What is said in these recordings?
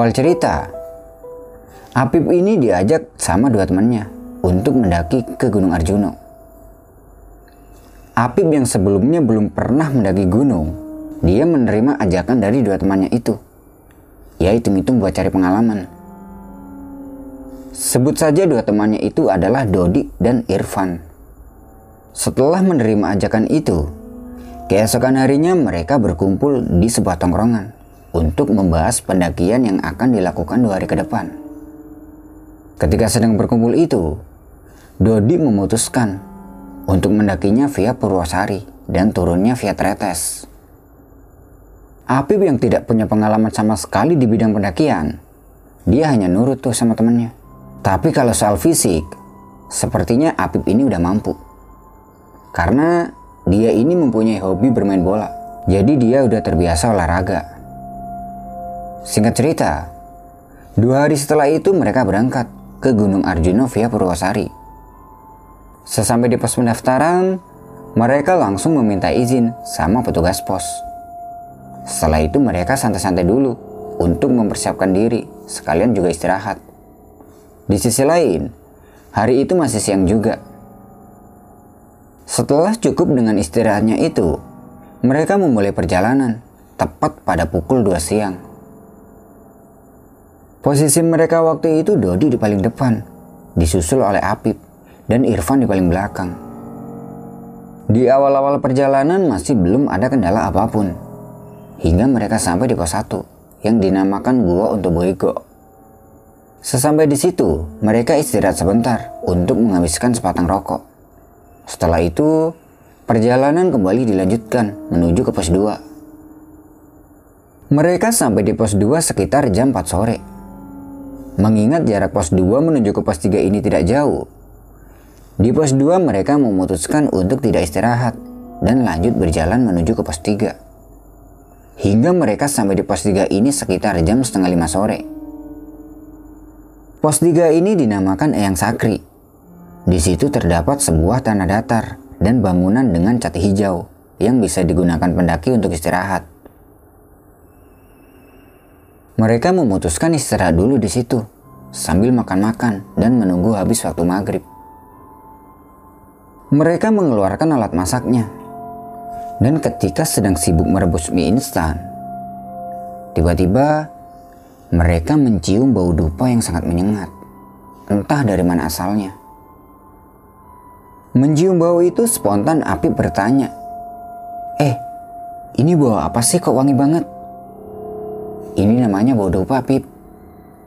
Awal cerita, Apip ini diajak sama dua temannya untuk mendaki ke Gunung Arjuno. Apip yang sebelumnya belum pernah mendaki gunung, dia menerima ajakan dari dua temannya itu. Ya hitung-hitung buat cari pengalaman. Sebut saja dua temannya itu adalah Dodi dan Irfan. Setelah menerima ajakan itu, keesokan harinya mereka berkumpul di sebuah tongkrongan untuk membahas pendakian yang akan dilakukan dua hari ke depan. Ketika sedang berkumpul itu, Dodi memutuskan untuk mendakinya via Purwosari dan turunnya via Tretes. Apip yang tidak punya pengalaman sama sekali di bidang pendakian, dia hanya nurut tuh sama temannya. Tapi kalau soal fisik, sepertinya Apip ini udah mampu. Karena dia ini mempunyai hobi bermain bola, jadi dia udah terbiasa olahraga. Singkat cerita, dua hari setelah itu mereka berangkat ke Gunung Arjuna via Purwosari. Sesampai di pos pendaftaran, mereka langsung meminta izin sama petugas pos. Setelah itu mereka santai-santai dulu untuk mempersiapkan diri, sekalian juga istirahat. Di sisi lain, hari itu masih siang juga. Setelah cukup dengan istirahatnya itu, mereka memulai perjalanan tepat pada pukul 2 siang. Posisi mereka waktu itu Dodi di paling depan, disusul oleh Apip, dan Irfan di paling belakang. Di awal-awal perjalanan masih belum ada kendala apa pun, hingga mereka sampai di pos 1 yang dinamakan Gua untuk Boygo. Sesampai di situ, mereka istirahat sebentar untuk menghabiskan sepatang rokok. Setelah itu, perjalanan kembali dilanjutkan menuju ke pos 2. Mereka sampai di pos 2 sekitar jam 4 sore. Mengingat jarak pos 2 menuju ke pos 3 ini tidak jauh, di pos 2 mereka memutuskan untuk tidak istirahat dan lanjut berjalan menuju ke pos 3. Hingga mereka sampai di pos 3 ini sekitar jam setengah 5 sore. Pos 3 ini dinamakan Eyang Sakri. Di situ terdapat sebuah tanah datar dan bangunan dengan cat hijau yang bisa digunakan pendaki untuk istirahat. Mereka memutuskan istirahat dulu di situ, sambil makan-makan dan menunggu habis waktu maghrib. Mereka mengeluarkan alat masaknya, dan ketika sedang sibuk merebus mie instan, tiba-tiba mereka mencium bau dupa yang sangat menyengat, entah dari mana asalnya. Mencium bau itu spontan Api bertanya, Eh, ini bau apa sih kok wangi banget? Ini namanya bau dupa, Pip.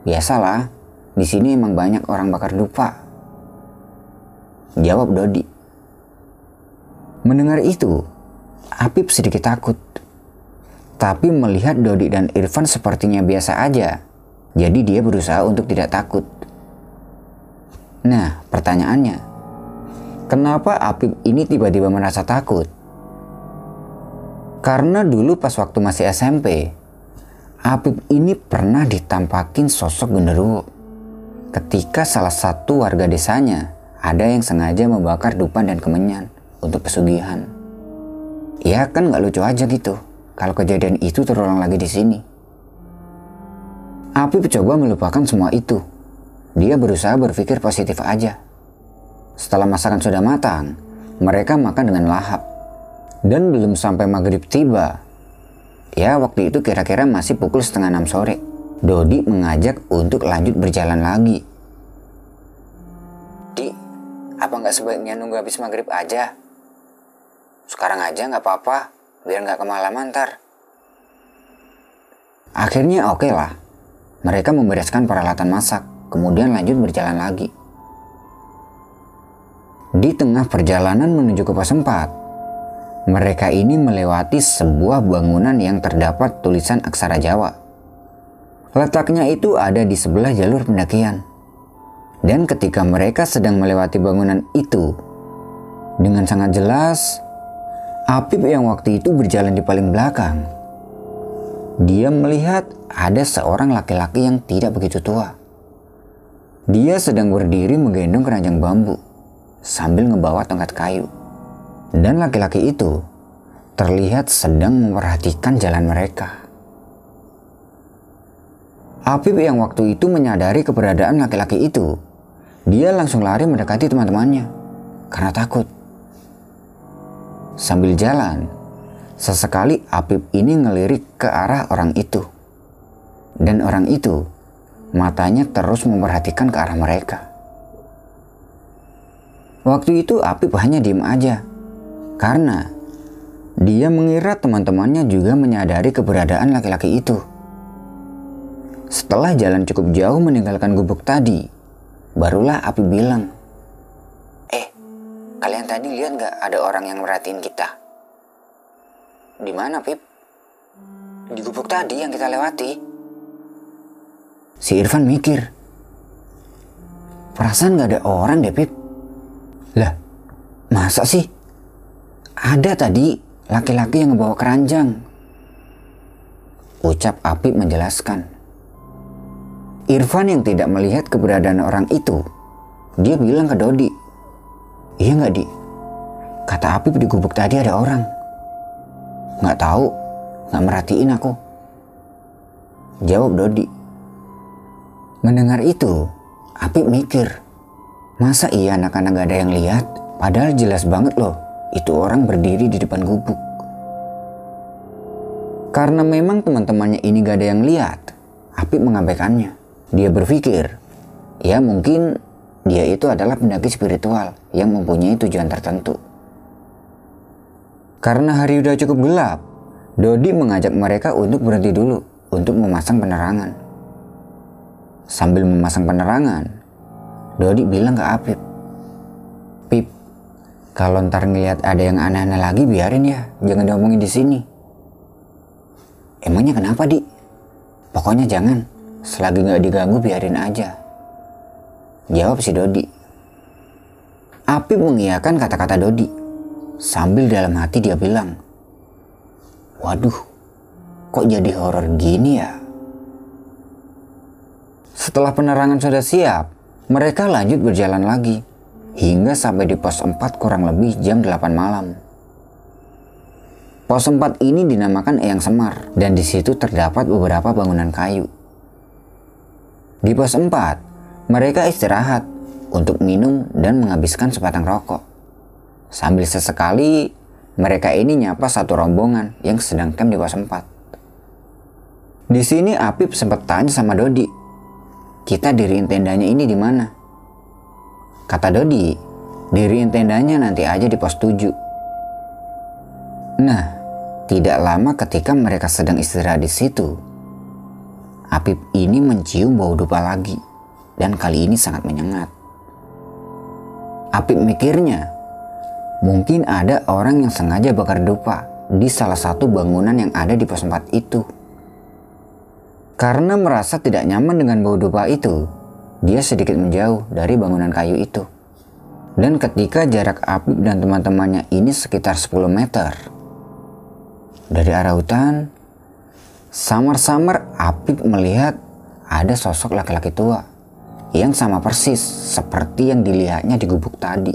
Biasalah, di sini emang banyak orang bakar dupa. Jawab Dodi. Mendengar itu, Apip sedikit takut. Tapi melihat Dodi dan Irfan sepertinya biasa aja, jadi dia berusaha untuk tidak takut. Nah, pertanyaannya, kenapa Apip ini tiba-tiba merasa takut? Karena dulu pas waktu masih SMP, Apip ini pernah ditampakin sosok genderuwo. Ketika salah satu warga desanya ada yang sengaja membakar dupan dan kemenyan untuk pesugihan. Ya kan nggak lucu aja gitu kalau kejadian itu terulang lagi di sini. Apip coba melupakan semua itu. Dia berusaha berpikir positif aja. Setelah masakan sudah matang, mereka makan dengan lahap. Dan belum sampai maghrib tiba, Ya waktu itu kira-kira masih pukul setengah enam sore. Dodi mengajak untuk lanjut berjalan lagi. Di, apa nggak sebaiknya nunggu habis maghrib aja? Sekarang aja nggak apa-apa, biar nggak kemalaman ntar. Akhirnya oke okay lah. Mereka membereskan peralatan masak, kemudian lanjut berjalan lagi. Di tengah perjalanan menuju ke pos 4, mereka ini melewati sebuah bangunan yang terdapat tulisan aksara Jawa. Letaknya itu ada di sebelah jalur pendakian. Dan ketika mereka sedang melewati bangunan itu, dengan sangat jelas, Apip yang waktu itu berjalan di paling belakang. Dia melihat ada seorang laki-laki yang tidak begitu tua. Dia sedang berdiri menggendong keranjang bambu sambil ngebawa tongkat kayu. Dan laki-laki itu terlihat sedang memperhatikan jalan mereka. Apip yang waktu itu menyadari keberadaan laki-laki itu, dia langsung lari mendekati teman-temannya karena takut. Sambil jalan, sesekali Apip ini ngelirik ke arah orang itu. Dan orang itu matanya terus memperhatikan ke arah mereka. Waktu itu Apip hanya diem aja karena dia mengira teman-temannya juga menyadari keberadaan laki-laki itu. Setelah jalan cukup jauh meninggalkan gubuk tadi, barulah Api bilang, Eh, kalian tadi lihat gak ada orang yang merhatiin kita? Di mana, Pip? Di gubuk tadi yang kita lewati. Si Irfan mikir, perasaan gak ada orang deh, Pip. Lah, masa sih? Ada tadi laki-laki yang membawa keranjang. Ucap Apip menjelaskan. Irfan yang tidak melihat keberadaan orang itu, dia bilang ke Dodi, Iya nggak di? Kata Apip di gubuk tadi ada orang. Nggak tahu, nggak merhatiin aku. Jawab Dodi. Mendengar itu, Apip mikir, masa iya anak-anak gak ada yang lihat? Padahal jelas banget loh, itu orang berdiri di depan gubuk. Karena memang teman-temannya ini gak ada yang lihat, Apip mengabaikannya. Dia berpikir, ya mungkin dia itu adalah pendaki spiritual yang mempunyai tujuan tertentu. Karena hari udah cukup gelap, Dodi mengajak mereka untuk berhenti dulu untuk memasang penerangan. Sambil memasang penerangan, Dodi bilang ke Apip, Pip, kalau ntar ngeliat ada yang aneh-aneh lagi biarin ya, jangan diomongin di sini. Emangnya kenapa, Di? Pokoknya jangan. Selagi nggak diganggu biarin aja. Jawab si Dodi. Apip mengiyakan kata-kata Dodi. Sambil dalam hati dia bilang, Waduh, kok jadi horor gini ya? Setelah penerangan sudah siap, mereka lanjut berjalan lagi hingga sampai di pos 4 kurang lebih jam 8 malam. Pos 4 ini dinamakan Eyang Semar dan di situ terdapat beberapa bangunan kayu. Di pos 4, mereka istirahat untuk minum dan menghabiskan sebatang rokok. Sambil sesekali mereka ini nyapa satu rombongan yang sedang camp di pos 4. Di sini Apip sempat tanya sama Dodi, kita diriin tendanya ini di mana? Kata Dodi, diriin tendanya nanti aja di pos 7. Nah, tidak lama ketika mereka sedang istirahat di situ, Apip ini mencium bau dupa lagi dan kali ini sangat menyengat. Apip mikirnya, mungkin ada orang yang sengaja bakar dupa di salah satu bangunan yang ada di pos 4 itu. Karena merasa tidak nyaman dengan bau dupa itu, dia sedikit menjauh dari bangunan kayu itu. Dan ketika jarak Apip dan teman-temannya ini sekitar 10 meter, dari arah hutan, samar-samar Apip melihat ada sosok laki-laki tua yang sama persis seperti yang dilihatnya di gubuk tadi.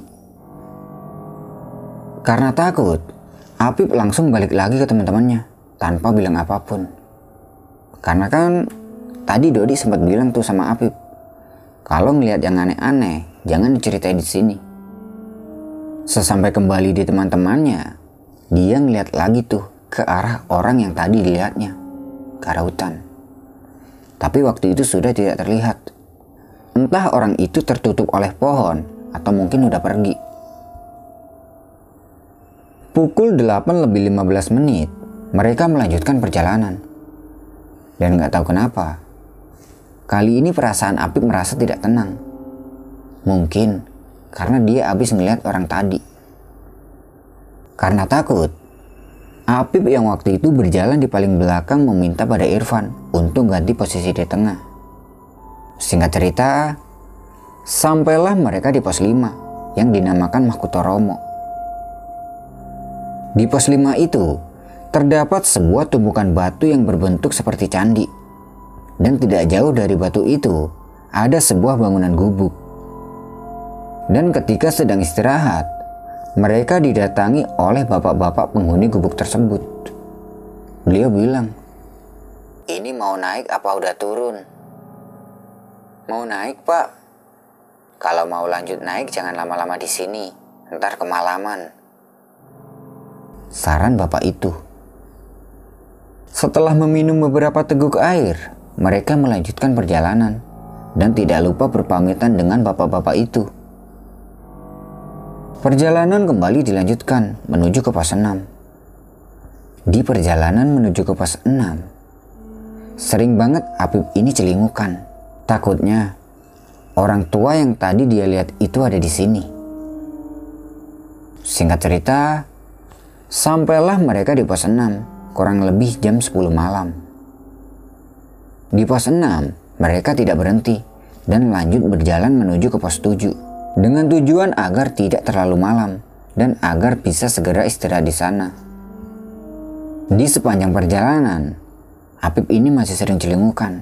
Karena takut, Apip langsung balik lagi ke teman-temannya tanpa bilang apa pun. Karena kan tadi Dodi sempat bilang tuh sama Apip, kalau ngelihat yang aneh-aneh, jangan diceritain di sini. Sesampai kembali di teman-temannya, dia ngeliat lagi tuh ke arah orang yang tadi dilihatnya, ke arah hutan. Tapi waktu itu sudah tidak terlihat. Entah orang itu tertutup oleh pohon atau mungkin udah pergi. Pukul 8 lebih 15 menit, mereka melanjutkan perjalanan. Dan nggak tahu kenapa, kali ini perasaan Apip merasa tidak tenang. Mungkin karena dia habis ngelihat orang tadi. Karena takut, Apip yang waktu itu berjalan di paling belakang meminta pada Irfan untuk ganti posisi di tengah. Singkat cerita, sampailah mereka di pos 5 yang dinamakan Mahkutoromo. Di pos 5 itu, terdapat sebuah tumpukan batu yang berbentuk seperti candi. Dan tidak jauh dari batu itu, ada sebuah bangunan gubuk. Dan ketika sedang istirahat, mereka didatangi oleh bapak-bapak penghuni gubuk tersebut. Beliau bilang, ini mau naik apa udah turun? Mau naik, Pak? Kalau mau lanjut naik jangan lama-lama di sini, ntar kemalaman. Saran bapak itu. Setelah meminum beberapa teguk air, mereka melanjutkan perjalanan dan tidak lupa berpamitan dengan bapak-bapak itu. Perjalanan kembali dilanjutkan menuju ke pos 6. Di perjalanan menuju ke pos 6, sering banget Apip ini celingukan. Takutnya orang tua yang tadi dia lihat itu ada di sini. Singkat cerita, sampailah mereka di pos 6 kurang lebih jam 10 malam. Di pos 6, mereka tidak berhenti dan lanjut berjalan menuju ke pos 7 dengan tujuan agar tidak terlalu malam dan agar bisa segera istirahat di sana. Di sepanjang perjalanan, Apip ini masih sering celingukan.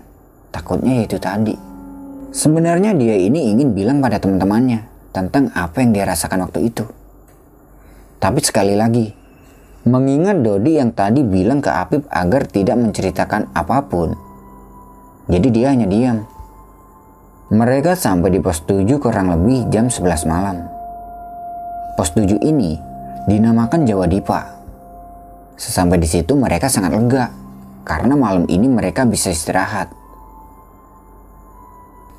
Takutnya yaitu tadi. Sebenarnya dia ini ingin bilang pada teman-temannya tentang apa yang dia rasakan waktu itu. Tapi sekali lagi, mengingat Dodi yang tadi bilang ke Apip agar tidak menceritakan apa pun, jadi dia hanya diam mereka sampai di pos 7 kurang lebih jam 11 malam. Pos 7 ini dinamakan Jawa Dipa. Sesampai di situ mereka sangat lega karena malam ini mereka bisa istirahat.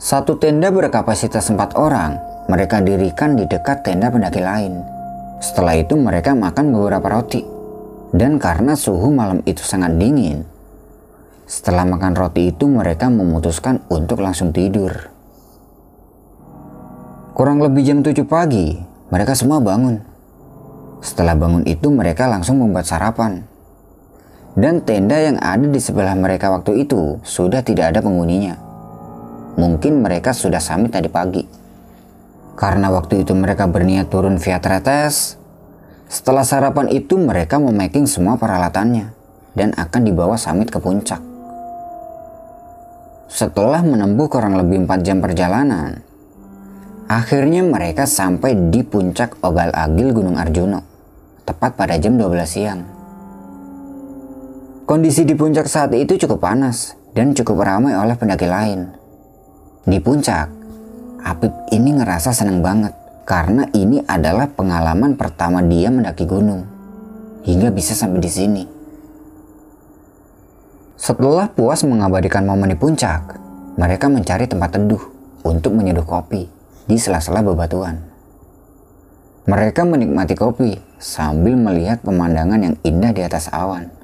Satu tenda berkapasitas empat orang mereka dirikan di dekat tenda pendaki lain. Setelah itu mereka makan beberapa roti. Dan karena suhu malam itu sangat dingin, setelah makan roti itu mereka memutuskan untuk langsung tidur. Kurang lebih jam 7 pagi, mereka semua bangun. Setelah bangun itu mereka langsung membuat sarapan. Dan tenda yang ada di sebelah mereka waktu itu sudah tidak ada penghuninya. Mungkin mereka sudah sampai tadi pagi. Karena waktu itu mereka berniat turun via tretes, setelah sarapan itu mereka memaking semua peralatannya dan akan dibawa samit ke puncak. Setelah menempuh kurang lebih 4 jam perjalanan, Akhirnya mereka sampai di puncak Ogal Agil Gunung Arjuno, tepat pada jam 12 siang. Kondisi di puncak saat itu cukup panas dan cukup ramai oleh pendaki lain. Di puncak, Apip ini ngerasa senang banget karena ini adalah pengalaman pertama dia mendaki gunung hingga bisa sampai di sini. Setelah puas mengabadikan momen di puncak, mereka mencari tempat teduh untuk menyeduh kopi di sela-sela bebatuan. Mereka menikmati kopi sambil melihat pemandangan yang indah di atas awan.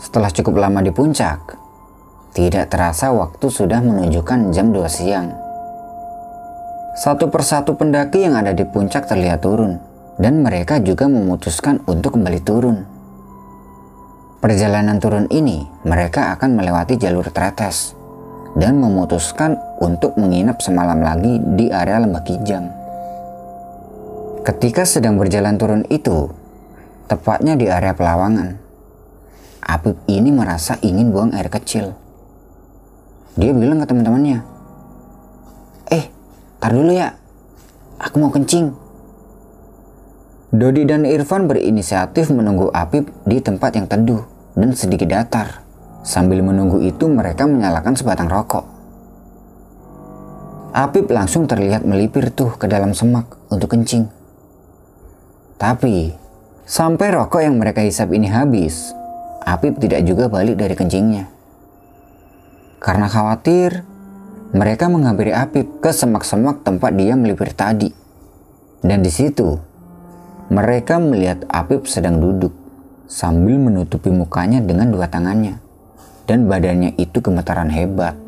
Setelah cukup lama di puncak, tidak terasa waktu sudah menunjukkan jam 2 siang. Satu persatu pendaki yang ada di puncak terlihat turun, dan mereka juga memutuskan untuk kembali turun. Perjalanan turun ini, mereka akan melewati jalur tretes dan memutuskan untuk menginap semalam lagi di area Lembah Kijang. Ketika sedang berjalan turun itu, tepatnya di area Pelawangan, Apip ini merasa ingin buang air kecil. Dia bilang ke teman-temannya, Eh, tar dulu ya, aku mau kencing. Dodi dan Irfan berinisiatif menunggu Apip di tempat yang teduh dan sedikit datar. Sambil menunggu itu mereka menyalakan sebatang rokok. Apip langsung terlihat melipir tuh ke dalam semak untuk kencing. Tapi, sampai rokok yang mereka hisap ini habis, Apip tidak juga balik dari kencingnya. Karena khawatir, mereka menghampiri Apip ke semak-semak tempat dia melipir tadi. Dan di situ, mereka melihat Apip sedang duduk sambil menutupi mukanya dengan dua tangannya dan badannya itu gemetaran hebat.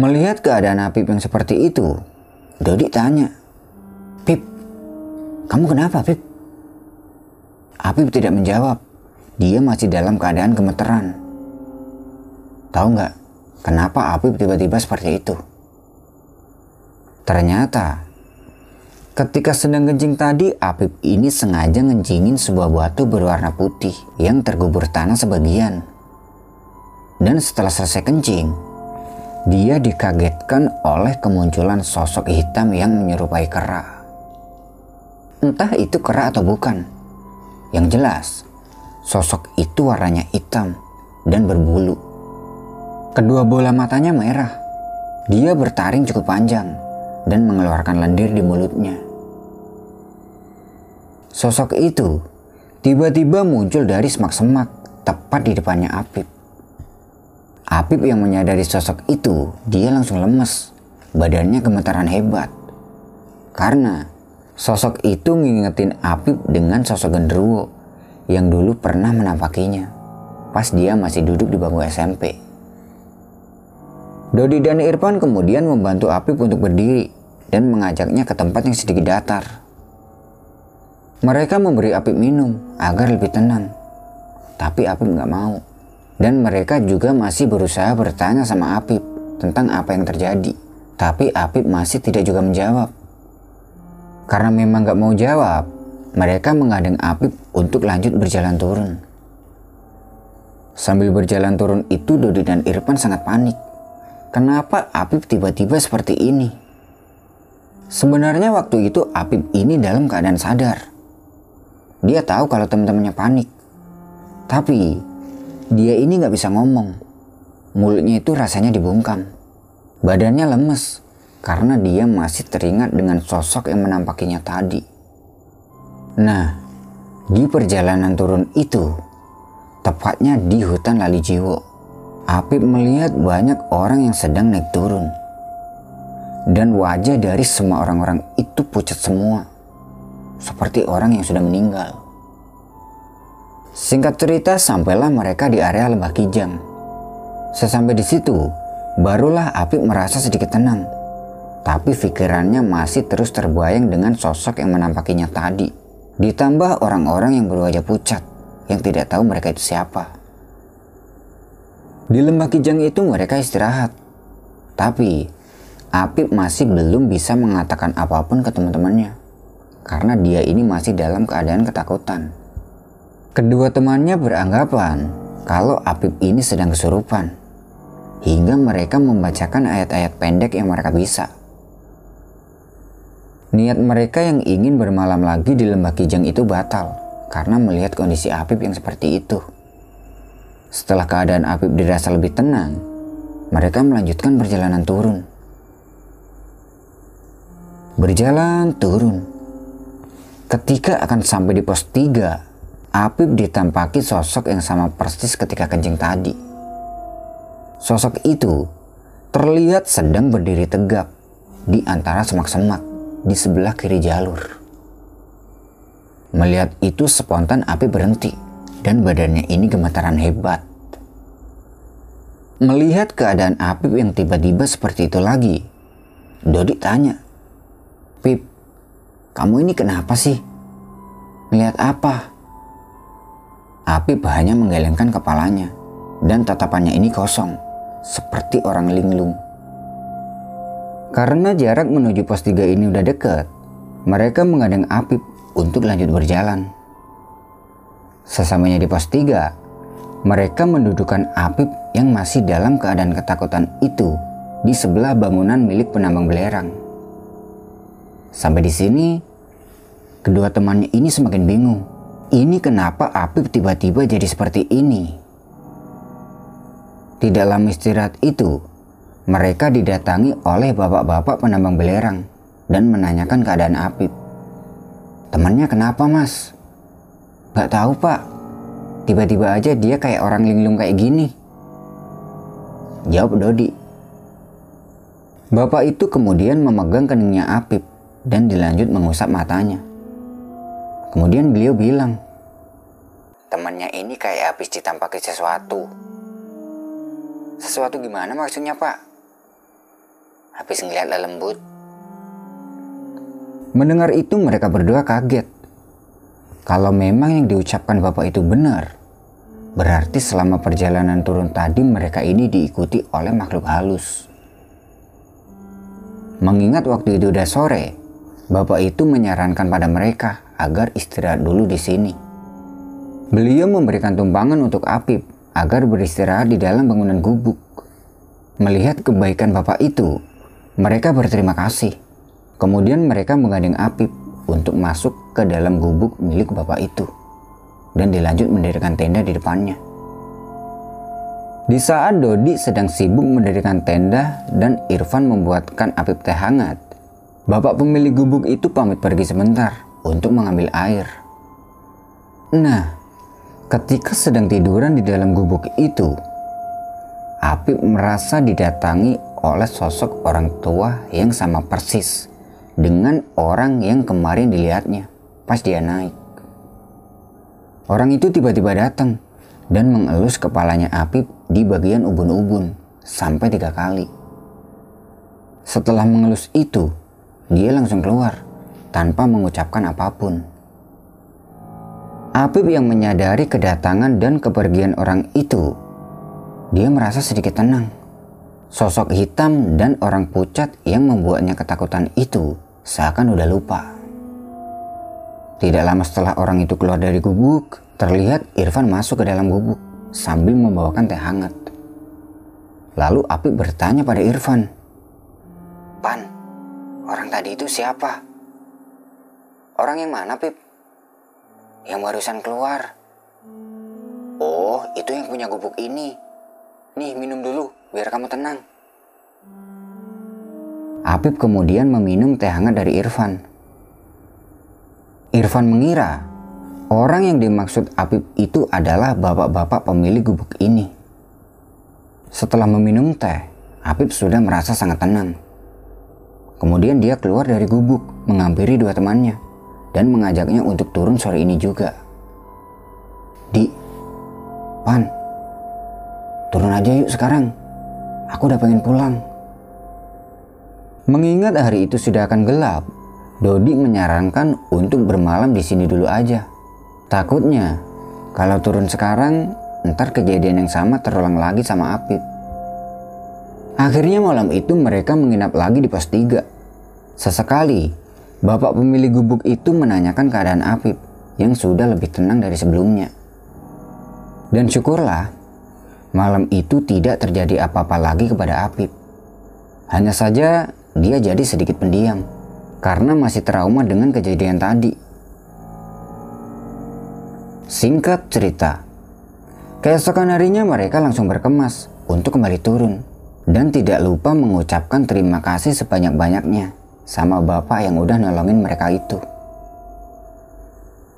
Melihat keadaan Apip yang seperti itu, Dodi tanya, Pip, kamu kenapa Pip? Apip tidak menjawab, dia masih dalam keadaan gemeteran. Tahu nggak kenapa Apip tiba-tiba seperti itu? Ternyata Ketika sedang kencing tadi, Apip ini sengaja ngencingin sebuah batu berwarna putih yang tergubur tanah sebagian. Dan setelah selesai kencing, dia dikagetkan oleh kemunculan sosok hitam yang menyerupai kera. Entah itu kera atau bukan. Yang jelas, sosok itu warnanya hitam dan berbulu. Kedua bola matanya merah. Dia bertaring cukup panjang dan mengeluarkan lendir di mulutnya. Sosok itu tiba-tiba muncul dari semak-semak tepat di depannya Apip. Apip yang menyadari sosok itu, dia langsung lemes. Badannya gemetaran hebat. Karena sosok itu ngingetin Apip dengan sosok genderuwo yang dulu pernah menampakinya pas dia masih duduk di bangku SMP. Dodi dan Irfan kemudian membantu Apip untuk berdiri dan mengajaknya ke tempat yang sedikit datar. Mereka memberi Apip minum agar lebih tenang. Tapi Apip nggak mau. Dan mereka juga masih berusaha bertanya sama Apip tentang apa yang terjadi. Tapi Apip masih tidak juga menjawab. Karena memang nggak mau jawab, mereka mengadang Apip untuk lanjut berjalan turun. Sambil berjalan turun itu Dodi dan Irfan sangat panik. Kenapa Apip tiba-tiba seperti ini? Sebenarnya waktu itu Apip ini dalam keadaan sadar. Dia tahu kalau teman-temannya panik. Tapi dia ini nggak bisa ngomong. Mulutnya itu rasanya dibungkam. Badannya lemes karena dia masih teringat dengan sosok yang menampakinya tadi. Nah, di perjalanan turun itu, tepatnya di hutan Lali Jiwo, Apip melihat banyak orang yang sedang naik turun dan wajah dari semua orang-orang itu pucat semua, seperti orang yang sudah meninggal. Singkat cerita, sampailah mereka di area lembah Kijang. Sesampai di situ, barulah Apip merasa sedikit tenang. Tapi pikirannya masih terus terbayang dengan sosok yang menampakinya tadi. Ditambah orang-orang yang berwajah pucat, yang tidak tahu mereka itu siapa. Di lembah Kijang itu mereka istirahat. Tapi Apip masih belum bisa mengatakan apa pun ke teman-temannya karena dia ini masih dalam keadaan ketakutan. Kedua temannya beranggapan kalau Apip ini sedang kesurupan hingga mereka membacakan ayat-ayat pendek yang mereka bisa. Niat mereka yang ingin bermalam lagi di lembah Kijang itu batal karena melihat kondisi Apip yang seperti itu. Setelah keadaan Apip dirasa lebih tenang, mereka melanjutkan perjalanan turun. Berjalan turun. Ketika akan sampai di pos 3, Apip ditampaki sosok yang sama persis ketika kencing tadi. Sosok itu terlihat sedang berdiri tegap di antara semak-semak di sebelah kiri jalur. Melihat itu spontan Apip berhenti dan badannya ini gemetaran hebat. Melihat keadaan Apip yang tiba-tiba seperti itu lagi, Dodi tanya, Pip, kamu ini kenapa sih? Melihat apa? Apip hanya menggelengkan kepalanya dan tatapannya ini kosong, seperti orang linglung. Karena jarak menuju pos 3 ini udah dekat, mereka mengadang Apip untuk lanjut berjalan. Sesamanya di pos 3, mereka mendudukan Apip yang masih dalam keadaan ketakutan itu di sebelah bangunan milik penambang belerang. Sampai di sini, kedua temannya ini semakin bingung. Ini kenapa Apip tiba-tiba jadi seperti ini? Di dalam istirahat itu, mereka didatangi oleh bapak-bapak penambang belerang dan menanyakan keadaan Apip. Temannya kenapa mas? Gak tahu pak. Tiba-tiba aja dia kayak orang linglung kayak gini. Jawab Dodi. Bapak itu kemudian memegang keningnya Apip dan dilanjut mengusap matanya. Kemudian beliau bilang, Temannya ini kayak habis ditampaki sesuatu. Sesuatu gimana maksudnya pak? Habis ngeliat lembut. Mendengar itu mereka berdua kaget. Kalau memang yang diucapkan bapak itu benar, berarti selama perjalanan turun tadi mereka ini diikuti oleh makhluk halus. Mengingat waktu itu udah sore, Bapak itu menyarankan pada mereka agar istirahat dulu di sini. Beliau memberikan tumpangan untuk Apip agar beristirahat di dalam bangunan gubuk. Melihat kebaikan bapak itu, mereka berterima kasih. Kemudian mereka menggandeng Apip untuk masuk ke dalam gubuk milik bapak itu dan dilanjut mendirikan tenda di depannya. Di saat Dodi sedang sibuk mendirikan tenda dan Irfan membuatkan Apip teh hangat, bapak pemilik gubuk itu pamit pergi sebentar untuk mengambil air. Nah, ketika sedang tiduran di dalam gubuk itu, Apip merasa didatangi oleh sosok orang tua yang sama persis dengan orang yang kemarin dilihatnya pas dia naik. Orang itu tiba-tiba datang dan mengelus kepalanya Apip di bagian ubun-ubun sampai tiga kali. Setelah mengelus itu, dia langsung keluar tanpa mengucapkan apa pun. Apip yang menyadari kedatangan dan kepergian orang itu, dia merasa sedikit tenang. Sosok hitam dan orang pucat yang membuatnya ketakutan itu seakan udah lupa. Tidak lama setelah orang itu keluar dari gubuk, Terlihat Irfan masuk ke dalam gubuk sambil membawakan teh hangat. Lalu Apip bertanya pada Irfan, Pan, orang tadi itu siapa? Orang yang mana, Pip? Yang barusan keluar. Oh, itu yang punya gubuk ini. Nih, minum dulu, biar kamu tenang. Apip kemudian meminum teh hangat dari Irfan. Irfan mengira Orang yang dimaksud Apip itu adalah bapak-bapak pemilik gubuk ini. Setelah meminum teh, Apip sudah merasa sangat tenang. Kemudian dia keluar dari gubuk, menghampiri dua temannya, dan mengajaknya untuk turun sore ini juga. Di, Pan, turun aja yuk sekarang. Aku udah pengen pulang. Mengingat hari itu sudah akan gelap, Dodi menyarankan untuk bermalam di sini dulu aja Takutnya kalau turun sekarang ntar kejadian yang sama terulang lagi sama Apip. Akhirnya malam itu mereka menginap lagi di pos 3. Sesekali, bapak pemilik gubuk itu menanyakan keadaan Apip yang sudah lebih tenang dari sebelumnya. Dan syukurlah, malam itu tidak terjadi apa-apa lagi kepada Apip. Hanya saja dia jadi sedikit pendiam karena masih trauma dengan kejadian tadi. Singkat cerita, keesokan harinya mereka langsung berkemas untuk kembali turun dan tidak lupa mengucapkan terima kasih sebanyak-banyaknya sama bapak yang udah nolongin mereka itu.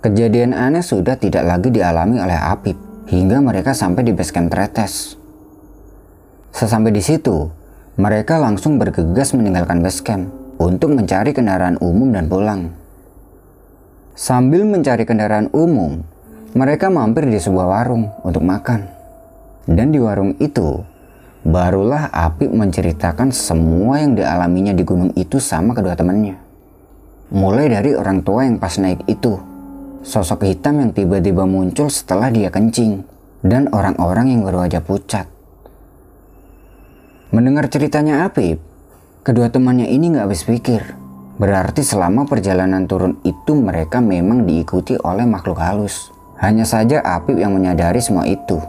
Kejadian aneh sudah tidak lagi dialami oleh Apip hingga mereka sampai di base camp Tretes. Sesampai di situ, mereka langsung bergegas meninggalkan base camp untuk mencari kendaraan umum dan pulang. Sambil mencari kendaraan umum, mereka mampir di sebuah warung untuk makan. Dan di warung itu, barulah Apip menceritakan semua yang dialaminya di gunung itu sama kedua temannya. Mulai dari orang tua yang pas naik itu, sosok hitam yang tiba-tiba muncul setelah dia kencing, dan orang-orang yang berwajah pucat. Mendengar ceritanya Apip, kedua temannya ini gak habis pikir. Berarti selama perjalanan turun itu mereka memang diikuti oleh makhluk halus. Hanya saja Apip yang menyadari semua itu.